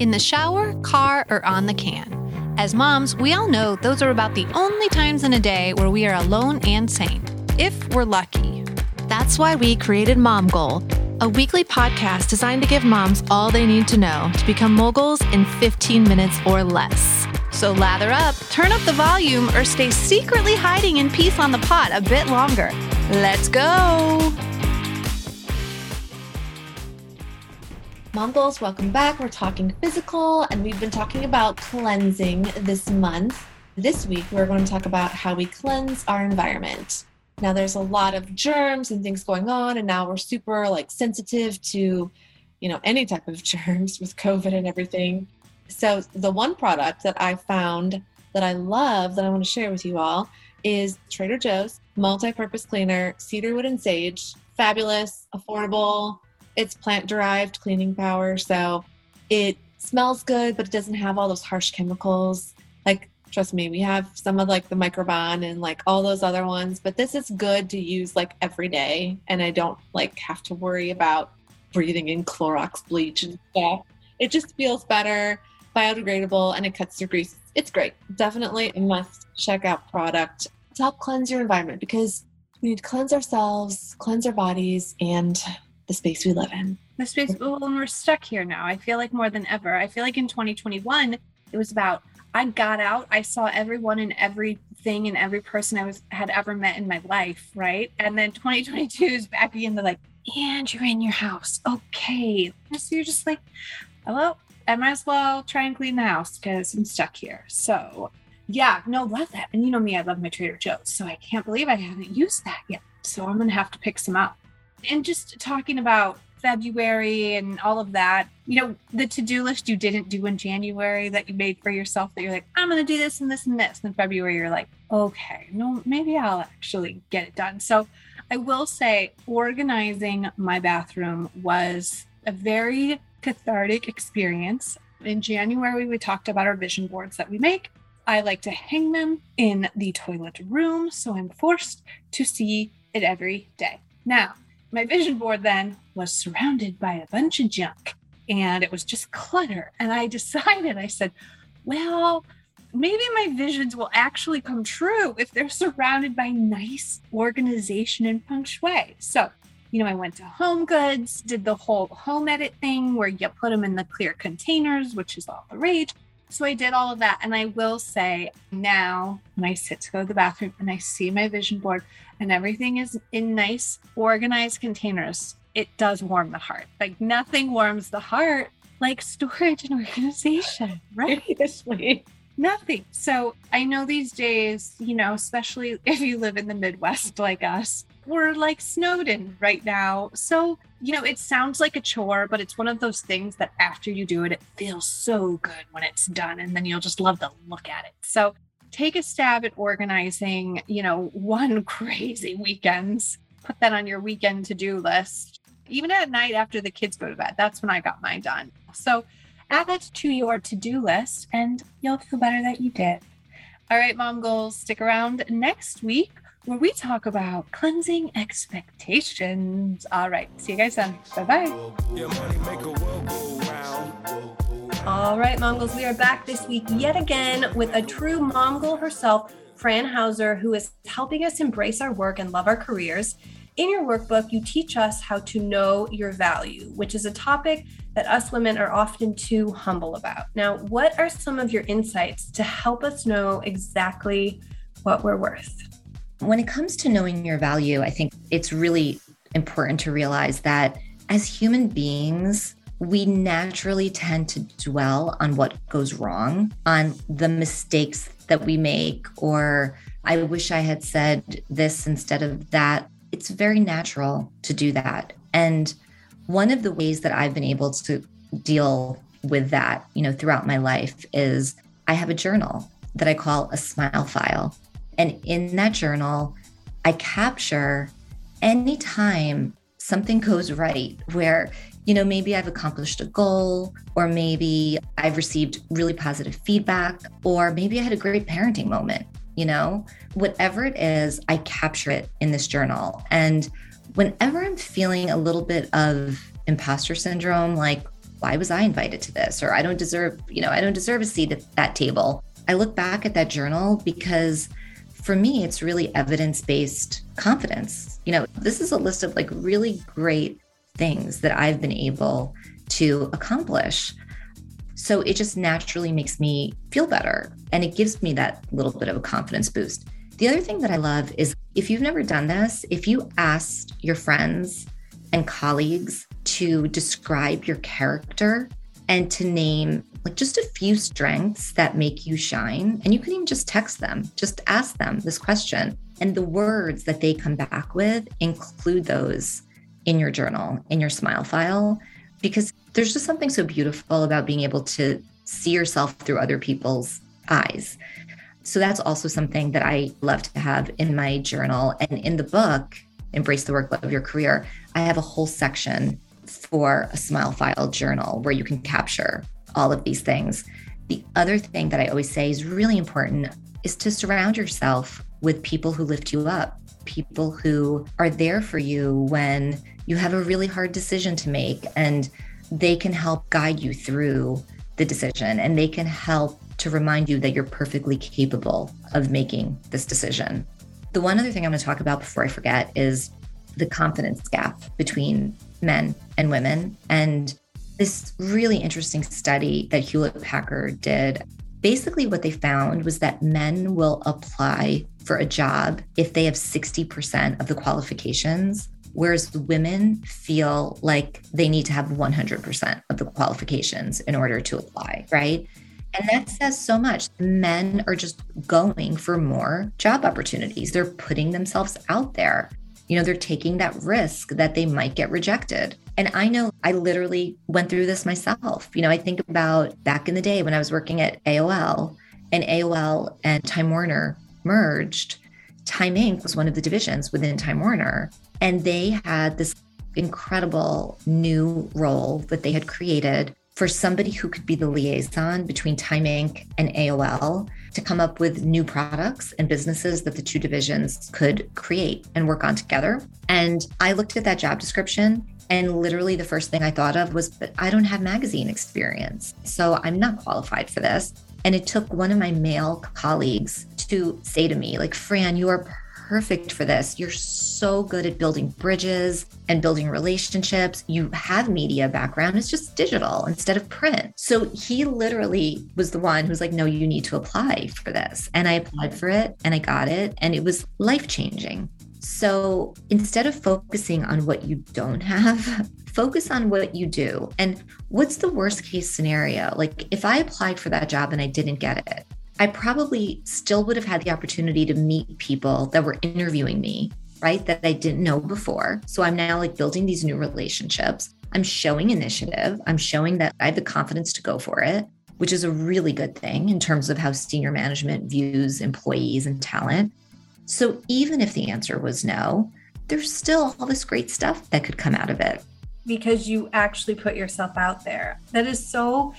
in the shower, car, or on the can. As moms, we all know those are about the only times in a day where we are alone and sane, if we're lucky. That's why we created Mom Goal, a weekly podcast designed to give moms all they need to know to become moguls in 15 minutes or less. So lather up, turn up the volume, or stay secretly hiding in peace on the pot a bit longer. Let's go! Mom Goals, welcome back. We're talking physical, and we've been talking about cleansing this month. This week, we're going to talk about how we cleanse our environment. Now, there's a lot of germs and things going on, and now we're super like sensitive to, you know, any type of germs with COVID and everything. So, the one product that I found that I love that I want to share with you all is Trader Joe's multi-purpose cleaner, cedarwood and sage. Fabulous, affordable, it's plant derived cleaning power. So it smells good, but it doesn't have all those harsh chemicals. Like, trust me, we have some of like the microban and like all those other ones, but this is good to use like every day. And I don't like have to worry about breathing in Clorox bleach and stuff. It just feels better, biodegradable, and it cuts through grease. It's great. Definitely a must check out product to help cleanse your environment because we need to cleanse ourselves, cleanse our bodies, and the space we live in. The space, well, and we're stuck here now. I feel like more than ever. I feel like in 2021, it was about I got out, I saw everyone and everything and every person I was had ever met in my life, right? And then 2022 is back again. They're like, and you're in your house, okay? So you're just like, hello, I might as well try and clean the house because I'm stuck here. So yeah, no, love that. And you know me, I love my Trader Joe's, so I can't believe I haven't used that yet. So I'm gonna have to pick some up and just talking about February and all of that, you know, the to do list you didn't do in January that you made for yourself that you're like, I'm going to do this and this and this. And in February, you're like, okay, no, maybe I'll actually get it done. So I will say, organizing my bathroom was a very cathartic experience. In January, we talked about our vision boards that we make. I like to hang them in the toilet room, so I'm forced to see it every day. Now, my vision board then was surrounded by a bunch of junk and it was just clutter. And I decided, I said, well, maybe my visions will actually come true if they're surrounded by nice organization and feng shui. So, you know, I went to Home Goods, did the whole home edit thing where you put them in the clear containers, which is all the rage. So I did all of that. And I will say now, when I sit to go to the bathroom and I see my vision board and everything is in nice, organized containers, it does warm the heart. Like nothing warms the heart like storage and organization, right? Seriously. Nothing. So I know these days, you know, especially if you live in the Midwest like us, we're like Snowden right now. So, you know, it sounds like a chore, but it's one of those things that after you do it, it feels so good when it's done. And then you'll just love to look at it. So take a stab at organizing, you know, one crazy weekends. Put that on your weekend to do list. Even at night after the kids go to bed, that's when I got mine done. So add that to your to do list and you'll feel better that you did. All right, mom goals, stick around next week where we talk about cleansing expectations. All right, see you guys then. Bye bye. All right, Mongols, we are back this week yet again with a true Mongol herself, Fran Hauser, who is helping us embrace our work and love our careers. In your workbook, you teach us how to know your value, which is a topic that us women are often too humble about. Now, what are some of your insights to help us know exactly what we're worth? When it comes to knowing your value, I think it's really important to realize that as human beings, we naturally tend to dwell on what goes wrong, on the mistakes that we make, or I wish I had said this instead of that it's very natural to do that. And one of the ways that I've been able to deal with that, you know, throughout my life is I have a journal that I call a smile file. And in that journal, I capture anytime something goes right where you know maybe i've accomplished a goal or maybe i've received really positive feedback or maybe i had a great parenting moment you know, whatever it is, I capture it in this journal. And whenever I'm feeling a little bit of imposter syndrome, like, why was I invited to this? Or I don't deserve, you know, I don't deserve a seat at that table. I look back at that journal because for me, it's really evidence based confidence. You know, this is a list of like really great things that I've been able to accomplish. So it just naturally makes me feel better and it gives me that little bit of a confidence boost. The other thing that I love is if you've never done this, if you asked your friends and colleagues to describe your character and to name like just a few strengths that make you shine. And you can even just text them, just ask them this question. And the words that they come back with, include those in your journal, in your smile file, because there's just something so beautiful about being able to see yourself through other people's eyes. So that's also something that I love to have in my journal. And in the book, Embrace the Work, Love Your Career, I have a whole section for a smile file journal where you can capture all of these things. The other thing that I always say is really important is to surround yourself with people who lift you up, people who are there for you when you have a really hard decision to make and they can help guide you through the decision and they can help to remind you that you're perfectly capable of making this decision. The one other thing I'm going to talk about before I forget is the confidence gap between men and women. And this really interesting study that Hewlett Packard did. Basically, what they found was that men will apply for a job if they have 60% of the qualifications, whereas women feel like they need to have 100% of the qualifications in order to apply, right? And that says so much. Men are just going for more job opportunities. They're putting themselves out there. You know, they're taking that risk that they might get rejected. And I know I literally went through this myself. You know, I think about back in the day when I was working at AOL and AOL and Time Warner merged. Time Inc. was one of the divisions within Time Warner. And they had this incredible new role that they had created for somebody who could be the liaison between Time Inc. and AOL to come up with new products and businesses that the two divisions could create and work on together. And I looked at that job description and literally the first thing I thought of was, but I don't have magazine experience. So I'm not qualified for this. And it took one of my male colleagues to say to me, like, Fran, you are perfect for this. You're so good at building bridges and building relationships. You have media background. It's just digital instead of print. So he literally was the one who was like, no, you need to apply for this. And I applied for it and I got it. And it was life changing. So instead of focusing on what you don't have, focus on what you do. And what's the worst case scenario? Like if I applied for that job and I didn't get it, I probably still would have had the opportunity to meet people that were interviewing me, right? That I didn't know before. So I'm now like building these new relationships. I'm showing initiative. I'm showing that I have the confidence to go for it, which is a really good thing in terms of how senior management views employees and talent. So even if the answer was no, there's still all this great stuff that could come out of it. Because you actually put yourself out there. That is so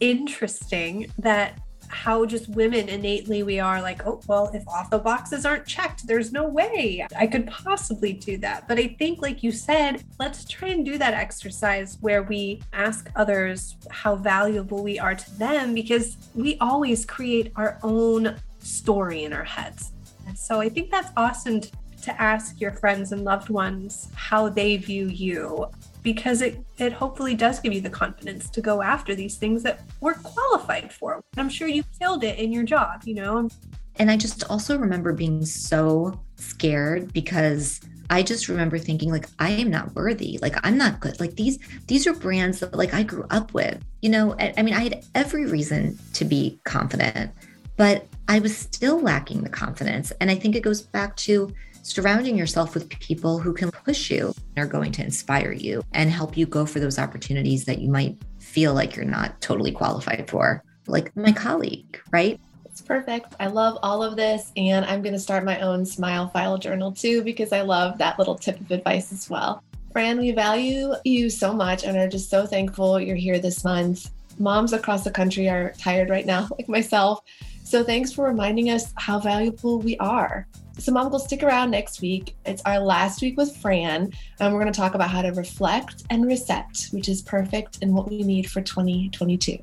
interesting that how just women innately we are like, oh, well, if off the boxes aren't checked, there's no way I could possibly do that. But I think, like you said, let's try and do that exercise where we ask others how valuable we are to them because we always create our own story in our heads. So I think that's awesome to ask your friends and loved ones how they view you because it it hopefully does give you the confidence to go after these things that we're qualified for. I'm sure you killed it in your job, you know. And I just also remember being so scared because I just remember thinking like I am not worthy. Like I'm not good. Like these these are brands that like I grew up with. You know, I, I mean I had every reason to be confident, but I was still lacking the confidence. And I think it goes back to surrounding yourself with people who can push you and are going to inspire you and help you go for those opportunities that you might feel like you're not totally qualified for like my colleague right? It's perfect. I love all of this and i'm going to start my own smile file journal too because i love that little tip of advice as well. Fran we value you so much and are just so thankful you're here this month. Moms across the country are tired right now like myself. So thanks for reminding us how valuable we are So, Mom, will stick around next week. It's our last week with Fran, and we're going to talk about how to reflect and reset, which is perfect and what we need for 2022.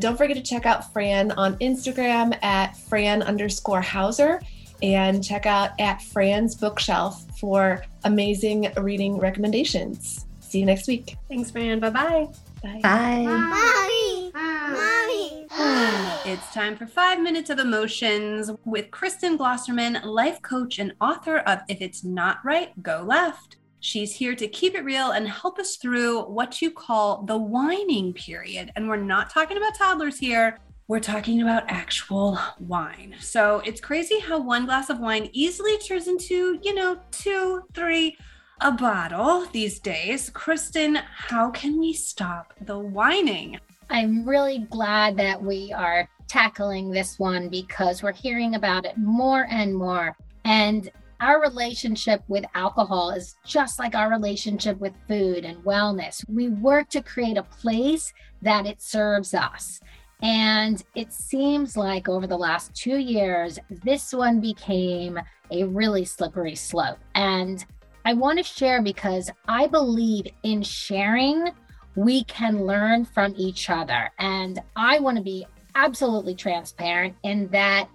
Don't forget to check out Fran on Instagram at Fran underscore Hauser and check out at Fran's Bookshelf for amazing reading recommendations. See you next week. Thanks, Fran. Bye-bye. Bye. Bye. Mommy. Mommy. it's time for five minutes of emotions with Kristen Glosserman, life coach and author of If It's Not Right, Go Left. She's here to keep it real and help us through what you call the whining period. And we're not talking about toddlers here. We're talking about actual wine. So it's crazy how one glass of wine easily turns into, you know, two, three, a bottle these days. Kristen, how can we stop the whining? I'm really glad that we are tackling this one because we're hearing about it more and more. And our relationship with alcohol is just like our relationship with food and wellness. We work to create a place that it serves us. And it seems like over the last two years, this one became a really slippery slope. And I want to share because I believe in sharing, we can learn from each other. And I want to be absolutely transparent in that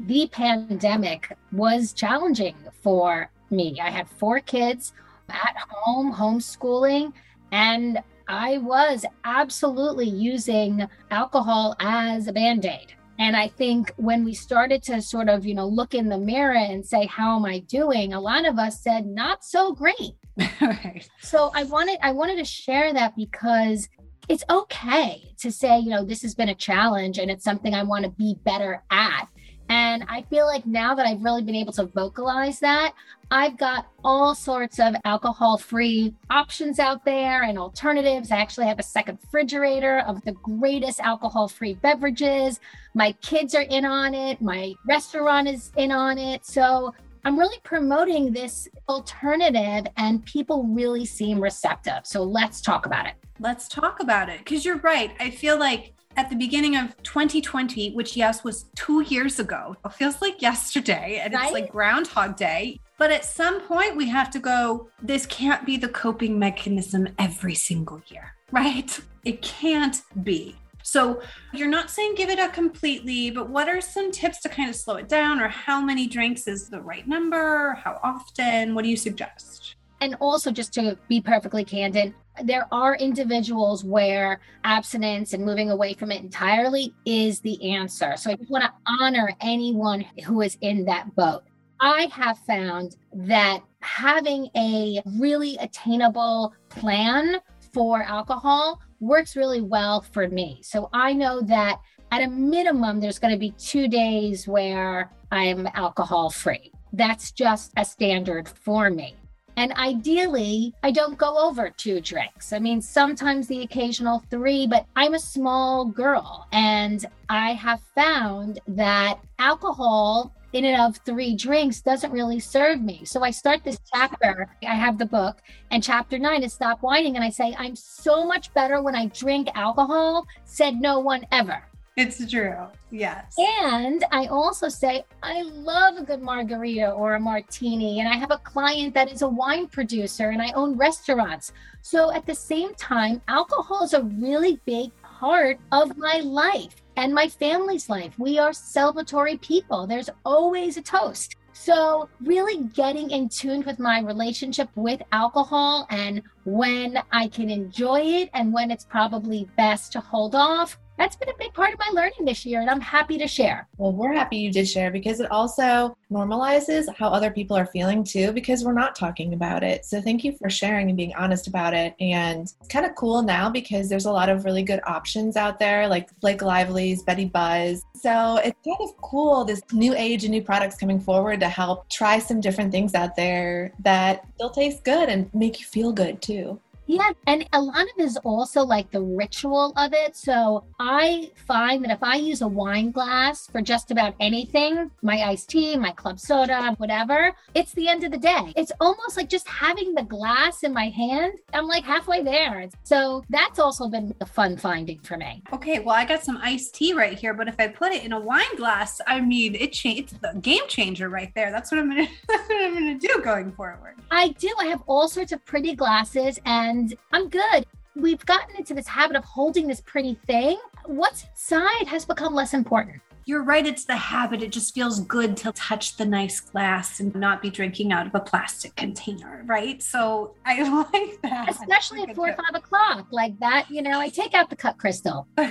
the pandemic was challenging for me. I had four kids at home, homeschooling, and I was absolutely using alcohol as a band aid. And I think when we started to sort of, you know, look in the mirror and say, how am I doing? A lot of us said, not so great. right. So I wanted, I wanted to share that because it's okay to say, you know, this has been a challenge and it's something I want to be better at. And I feel like now that I've really been able to vocalize that, I've got all sorts of alcohol free options out there and alternatives. I actually have a second refrigerator of the greatest alcohol free beverages. My kids are in on it, my restaurant is in on it. So I'm really promoting this alternative, and people really seem receptive. So let's talk about it. Let's talk about it. Because you're right. I feel like at the beginning of 2020, which yes was two years ago, it feels like yesterday, and right? it's like Groundhog Day. But at some point, we have to go, this can't be the coping mechanism every single year, right? It can't be. So you're not saying give it up completely, but what are some tips to kind of slow it down, or how many drinks is the right number? How often? What do you suggest? And also, just to be perfectly candid, there are individuals where abstinence and moving away from it entirely is the answer. So I just want to honor anyone who is in that boat. I have found that having a really attainable plan for alcohol works really well for me. So I know that at a minimum, there's going to be two days where I'm alcohol free. That's just a standard for me. And ideally, I don't go over two drinks. I mean, sometimes the occasional three, but I'm a small girl and I have found that alcohol in and of three drinks doesn't really serve me. So I start this chapter, I have the book, and chapter nine is Stop Whining. And I say, I'm so much better when I drink alcohol, said no one ever. It's true. Yes. And I also say, I love a good margarita or a martini. And I have a client that is a wine producer and I own restaurants. So at the same time, alcohol is a really big part of my life and my family's life. We are celebratory people, there's always a toast. So, really getting in tune with my relationship with alcohol and when I can enjoy it and when it's probably best to hold off that's been a big part of my learning this year and i'm happy to share. Well we're happy you did share because it also normalizes how other people are feeling too because we're not talking about it. So thank you for sharing and being honest about it. And it's kind of cool now because there's a lot of really good options out there like blake lively's betty buzz. So it's kind of cool this new age and new products coming forward to help try some different things out there that still taste good and make you feel good too Yeah. And a lot of it is also like the ritual of it. So I find that if I use a wine glass for just about anything, my iced tea, my club soda, whatever, it's the end of the day. It's almost like just having the glass in my hand. I'm like halfway there. So that's also been a fun finding for me. Okay, well, I got some iced tea right here, but if I put it in a wine glass, I mean, it cha- it's the game changer right there. That's what I'm gonna. That's what I'm gonna do going forward. I do. I have all sorts of pretty glasses, and I'm good. We've gotten into this habit of holding this pretty thing. What's inside has become less important. You're right. It's the habit. It just feels good to touch the nice glass and not be drinking out of a plastic container, right? So I like that. Especially at four or five o'clock, like that. You know, I take out the cut crystal. I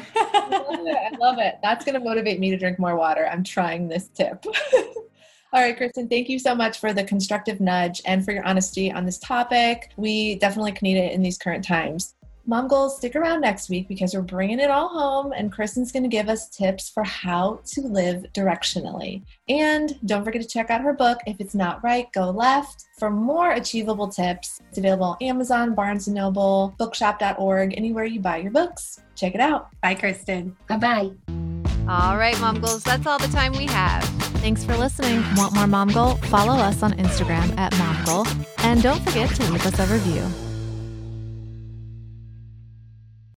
love it. I love it. That's going to motivate me to drink more water. I'm trying this tip. All right, Kristen, thank you so much for the constructive nudge and for your honesty on this topic. We definitely can need it in these current times. Mom Goals, stick around next week because we're bringing it all home and Kristen's going to give us tips for how to live directionally. And don't forget to check out her book, If It's Not Right, Go Left, for more achievable tips. It's available on Amazon, Barnes & Noble, bookshop.org, anywhere you buy your books. Check it out. Bye, Kristen. Bye bye. All right, Mom Goals, that's all the time we have. Thanks for listening. Want more Mom Goal? Follow us on Instagram at Mom Goal. And don't forget to leave us a review.